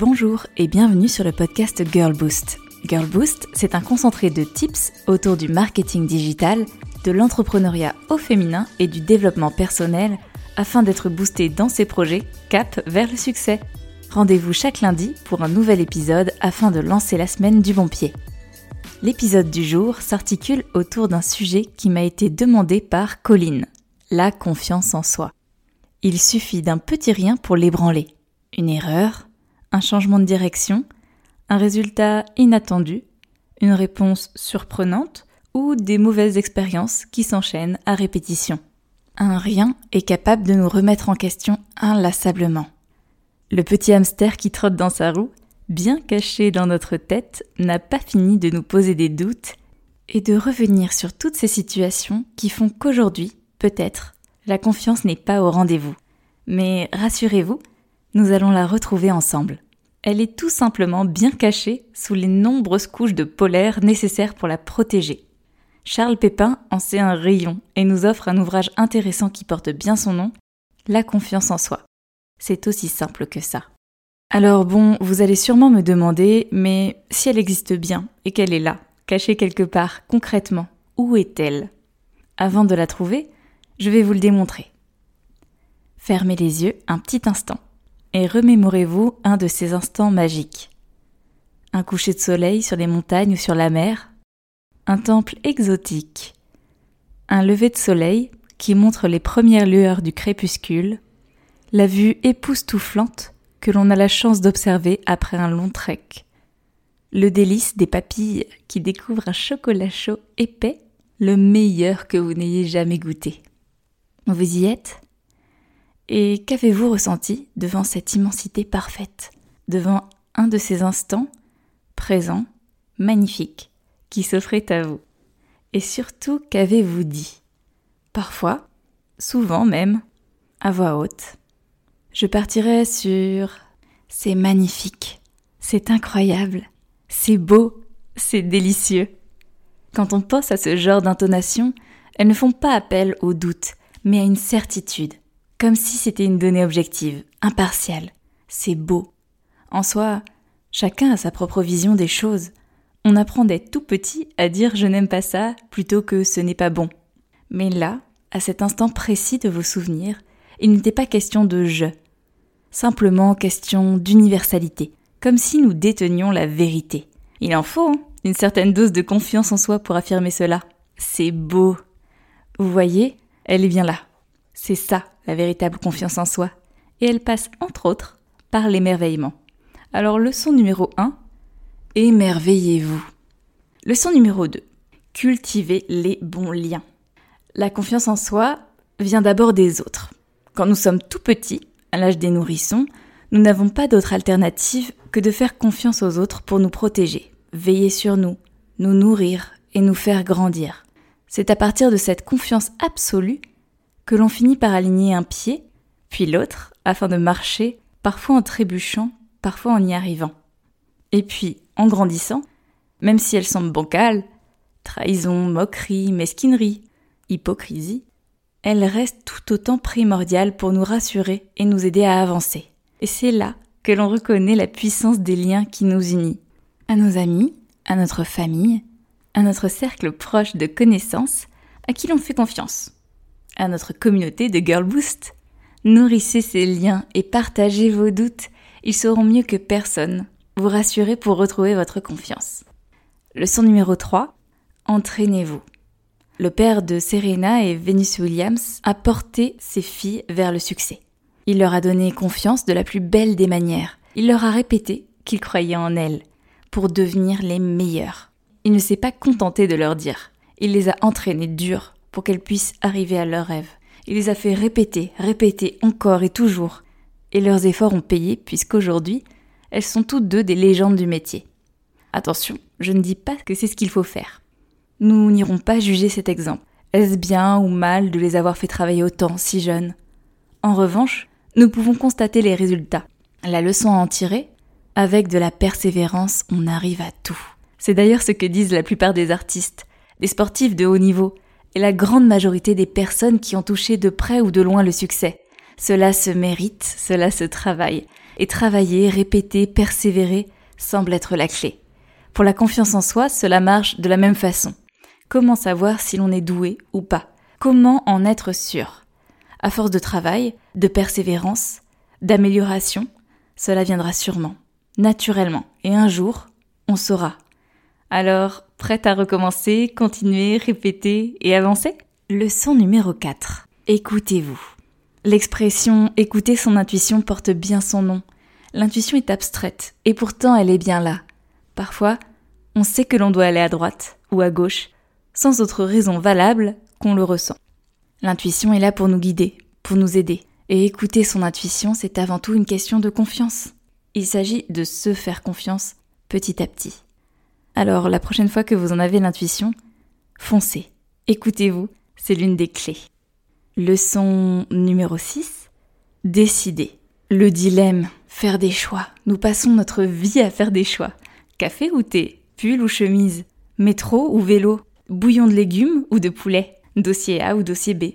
Bonjour et bienvenue sur le podcast Girl Boost. Girl Boost, c'est un concentré de tips autour du marketing digital, de l'entrepreneuriat au féminin et du développement personnel afin d'être boosté dans ses projets cap vers le succès. Rendez-vous chaque lundi pour un nouvel épisode afin de lancer la semaine du bon pied. L'épisode du jour s'articule autour d'un sujet qui m'a été demandé par Colline, la confiance en soi. Il suffit d'un petit rien pour l'ébranler. Une erreur, un changement de direction, un résultat inattendu, une réponse surprenante ou des mauvaises expériences qui s'enchaînent à répétition. Un rien est capable de nous remettre en question inlassablement. Le petit hamster qui trotte dans sa roue, bien caché dans notre tête, n'a pas fini de nous poser des doutes et de revenir sur toutes ces situations qui font qu'aujourd'hui, peut-être, la confiance n'est pas au rendez-vous. Mais rassurez-vous, nous allons la retrouver ensemble. Elle est tout simplement bien cachée sous les nombreuses couches de polaire nécessaires pour la protéger. Charles Pépin en sait un rayon et nous offre un ouvrage intéressant qui porte bien son nom, La confiance en soi. C'est aussi simple que ça. Alors bon, vous allez sûrement me demander, mais si elle existe bien et qu'elle est là, cachée quelque part, concrètement, où est-elle? Avant de la trouver, je vais vous le démontrer. Fermez les yeux un petit instant et remémorez-vous un de ces instants magiques. Un coucher de soleil sur les montagnes ou sur la mer, un temple exotique, un lever de soleil qui montre les premières lueurs du crépuscule, la vue époustouflante que l'on a la chance d'observer après un long trek, le délice des papilles qui découvrent un chocolat chaud épais, le meilleur que vous n'ayez jamais goûté. Vous y êtes? Et qu'avez-vous ressenti devant cette immensité parfaite, devant un de ces instants présents, magnifiques, qui s'offraient à vous? Et surtout, qu'avez-vous dit? Parfois, souvent même, à voix haute. Je partirais sur C'est magnifique, c'est incroyable, c'est beau, c'est délicieux. Quand on pense à ce genre d'intonation, elles ne font pas appel au doute, mais à une certitude, comme si c'était une donnée objective, impartiale. C'est beau. En soi, chacun a sa propre vision des choses. On apprend d'être tout petit à dire je n'aime pas ça plutôt que ce n'est pas bon. Mais là, à cet instant précis de vos souvenirs, il n'était pas question de je, simplement question d'universalité, comme si nous détenions la vérité. Il en faut hein, une certaine dose de confiance en soi pour affirmer cela. C'est beau. Vous voyez, elle est bien là. C'est ça, la véritable confiance en soi. Et elle passe, entre autres, par l'émerveillement. Alors, leçon numéro 1, émerveillez-vous. Leçon numéro 2, cultivez les bons liens. La confiance en soi vient d'abord des autres. Quand nous sommes tout petits, à l'âge des nourrissons, nous n'avons pas d'autre alternative que de faire confiance aux autres pour nous protéger, veiller sur nous, nous nourrir et nous faire grandir. C'est à partir de cette confiance absolue que l'on finit par aligner un pied, puis l'autre, afin de marcher, parfois en trébuchant, parfois en y arrivant. Et puis, en grandissant, même si elles semblent bancales, trahison, moquerie, mesquinerie, hypocrisie, elles restent tout autant primordiales pour nous rassurer et nous aider à avancer. Et c'est là que l'on reconnaît la puissance des liens qui nous unissent. À nos amis, à notre famille, à notre cercle proche de connaissances, à qui l'on fait confiance à notre communauté de Girl Boost. Nourrissez ces liens et partagez vos doutes. Ils seront mieux que personne vous rassurer pour retrouver votre confiance. Leçon numéro 3. Entraînez-vous. Le père de Serena et Venus Williams a porté ses filles vers le succès. Il leur a donné confiance de la plus belle des manières. Il leur a répété qu'il croyait en elles pour devenir les meilleures. Il ne s'est pas contenté de leur dire. Il les a entraînées dur pour qu'elles puissent arriver à leurs rêves. Il les a fait répéter, répéter encore et toujours. Et leurs efforts ont payé puisqu'aujourd'hui, elles sont toutes deux des légendes du métier. Attention, je ne dis pas que c'est ce qu'il faut faire. Nous n'irons pas juger cet exemple. Est-ce bien ou mal de les avoir fait travailler autant si jeunes? En revanche, nous pouvons constater les résultats. La leçon à en tirer Avec de la persévérance, on arrive à tout. C'est d'ailleurs ce que disent la plupart des artistes, des sportifs de haut niveau, et la grande majorité des personnes qui ont touché de près ou de loin le succès. Cela se mérite, cela se travaille. et travailler, répéter, persévérer semble être la clé. Pour la confiance en soi, cela marche de la même façon. Comment savoir si l'on est doué ou pas? Comment en être sûr? À force de travail, de persévérance, d'amélioration, cela viendra sûrement, naturellement, et un jour, on saura. Alors, prête à recommencer, continuer, répéter et avancer? Leçon numéro 4. Écoutez-vous. L'expression écouter son intuition porte bien son nom. L'intuition est abstraite, et pourtant elle est bien là. Parfois, on sait que l'on doit aller à droite ou à gauche, sans autre raison valable qu'on le ressent. L'intuition est là pour nous guider, pour nous aider. Et écouter son intuition, c'est avant tout une question de confiance. Il s'agit de se faire confiance petit à petit. Alors, la prochaine fois que vous en avez l'intuition, foncez. Écoutez-vous, c'est l'une des clés. Leçon numéro 6. Décider. Le dilemme, faire des choix. Nous passons notre vie à faire des choix. Café ou thé, pull ou chemise, métro ou vélo, bouillon de légumes ou de poulet, dossier A ou dossier B.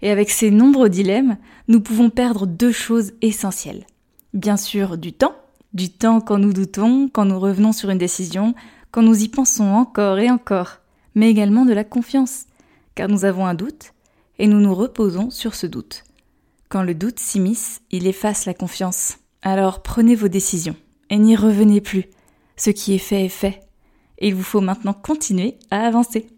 Et avec ces nombreux dilemmes, nous pouvons perdre deux choses essentielles. Bien sûr, du temps, du temps quand nous doutons, quand nous revenons sur une décision, nous y pensons encore et encore, mais également de la confiance, car nous avons un doute et nous nous reposons sur ce doute. Quand le doute s'immisce, il efface la confiance. Alors prenez vos décisions et n'y revenez plus. Ce qui est fait est fait. Et il vous faut maintenant continuer à avancer.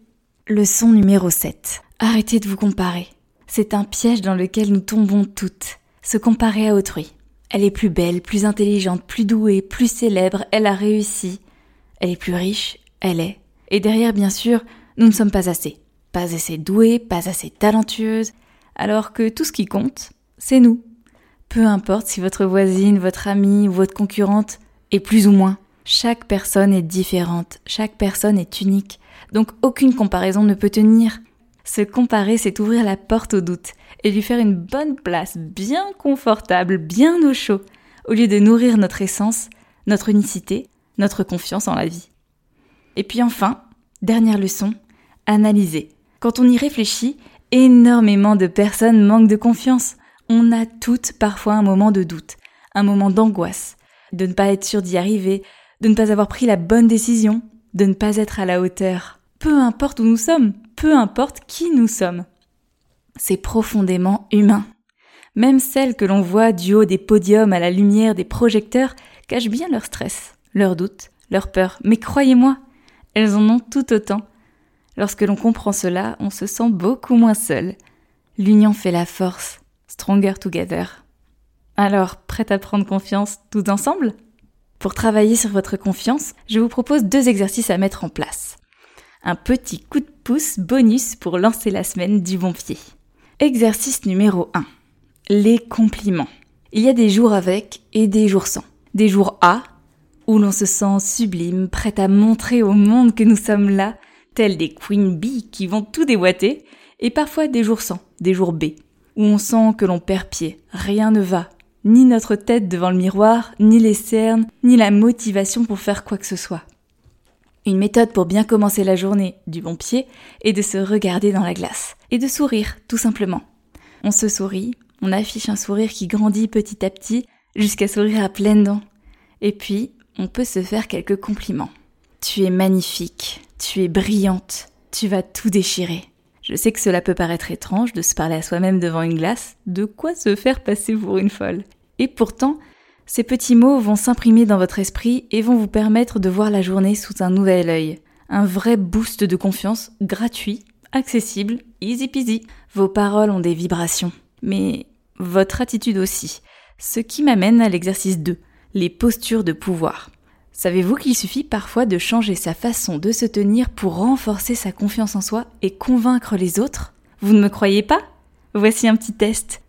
Leçon numéro 7. Arrêtez de vous comparer. C'est un piège dans lequel nous tombons toutes. Se comparer à autrui. Elle est plus belle, plus intelligente, plus douée, plus célèbre, elle a réussi. Elle est plus riche, elle est. Et derrière, bien sûr, nous ne sommes pas assez pas assez douée, pas assez talentueuse, alors que tout ce qui compte, c'est nous. Peu importe si votre voisine, votre amie ou votre concurrente est plus ou moins. Chaque personne est différente, chaque personne est unique, donc aucune comparaison ne peut tenir. Se comparer, c'est ouvrir la porte au doute et lui faire une bonne place, bien confortable, bien au chaud, au lieu de nourrir notre essence, notre unicité, notre confiance en la vie. Et puis enfin, dernière leçon, analyser. Quand on y réfléchit, énormément de personnes manquent de confiance. On a toutes parfois un moment de doute, un moment d'angoisse, de ne pas être sûr d'y arriver, de ne pas avoir pris la bonne décision, de ne pas être à la hauteur. Peu importe où nous sommes, peu importe qui nous sommes. C'est profondément humain. Même celles que l'on voit du haut des podiums à la lumière des projecteurs cachent bien leur stress, leurs doutes, leurs peurs. Mais croyez-moi, elles en ont tout autant. Lorsque l'on comprend cela, on se sent beaucoup moins seul. L'union fait la force. Stronger together. Alors, prête à prendre confiance tous ensemble? Pour travailler sur votre confiance, je vous propose deux exercices à mettre en place. Un petit coup de pouce bonus pour lancer la semaine du bon pied. Exercice numéro 1. Les compliments. Il y a des jours avec et des jours sans. Des jours A, où l'on se sent sublime, prêt à montrer au monde que nous sommes là, tels des queen bees qui vont tout déboîter, et parfois des jours sans, des jours B, où on sent que l'on perd pied, rien ne va, ni notre tête devant le miroir, ni les cernes, ni la motivation pour faire quoi que ce soit. Une méthode pour bien commencer la journée du bon pied est de se regarder dans la glace et de sourire, tout simplement. On se sourit, on affiche un sourire qui grandit petit à petit jusqu'à sourire à pleines dents. Et puis, on peut se faire quelques compliments. Tu es magnifique, tu es brillante, tu vas tout déchirer. Je sais que cela peut paraître étrange de se parler à soi-même devant une glace, de quoi se faire passer pour une folle? Et pourtant, ces petits mots vont s'imprimer dans votre esprit et vont vous permettre de voir la journée sous un nouvel œil. Un vrai boost de confiance gratuit, accessible, easy peasy. Vos paroles ont des vibrations, mais votre attitude aussi. Ce qui m'amène à l'exercice 2, les postures de pouvoir. Savez-vous qu'il suffit parfois de changer sa façon de se tenir pour renforcer sa confiance en soi et convaincre les autres? Vous ne me croyez pas? Voici un petit test.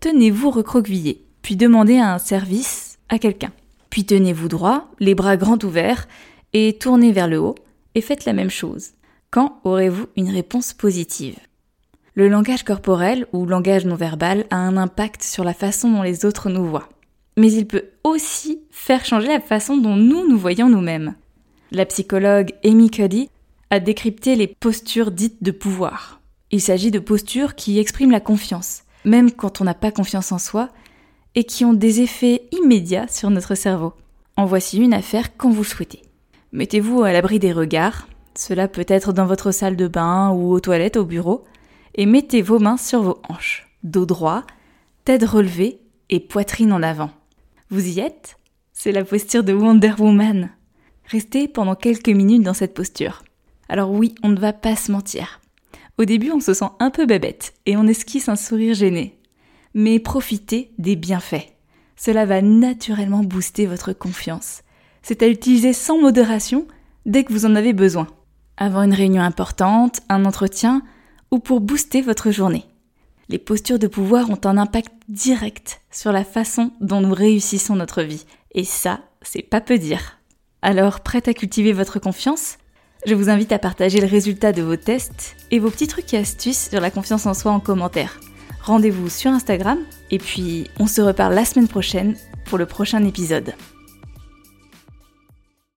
Tenez-vous recroquevillé, puis demandez un service à quelqu'un. Puis tenez-vous droit, les bras grands ouverts, et tournez vers le haut, et faites la même chose. Quand aurez-vous une réponse positive? Le langage corporel ou langage non verbal a un impact sur la façon dont les autres nous voient mais il peut aussi faire changer la façon dont nous nous voyons nous-mêmes. La psychologue Amy Cuddy a décrypté les postures dites de pouvoir. Il s'agit de postures qui expriment la confiance, même quand on n'a pas confiance en soi, et qui ont des effets immédiats sur notre cerveau. En voici une à faire quand vous souhaitez. Mettez-vous à l'abri des regards, cela peut être dans votre salle de bain ou aux toilettes au bureau, et mettez vos mains sur vos hanches, dos droit, tête relevée et poitrine en avant. Vous y êtes? C'est la posture de Wonder Woman. Restez pendant quelques minutes dans cette posture. Alors oui, on ne va pas se mentir. Au début, on se sent un peu bébête et on esquisse un sourire gêné mais profitez des bienfaits. Cela va naturellement booster votre confiance. C'est à utiliser sans modération dès que vous en avez besoin. Avant une réunion importante, un entretien ou pour booster votre journée. Les postures de pouvoir ont un impact direct sur la façon dont nous réussissons notre vie. Et ça, c'est pas peu dire. Alors, prête à cultiver votre confiance? Je vous invite à partager le résultat de vos tests et vos petits trucs et astuces sur la confiance en soi en commentaire rendez-vous sur Instagram et puis on se reparle la semaine prochaine pour le prochain épisode.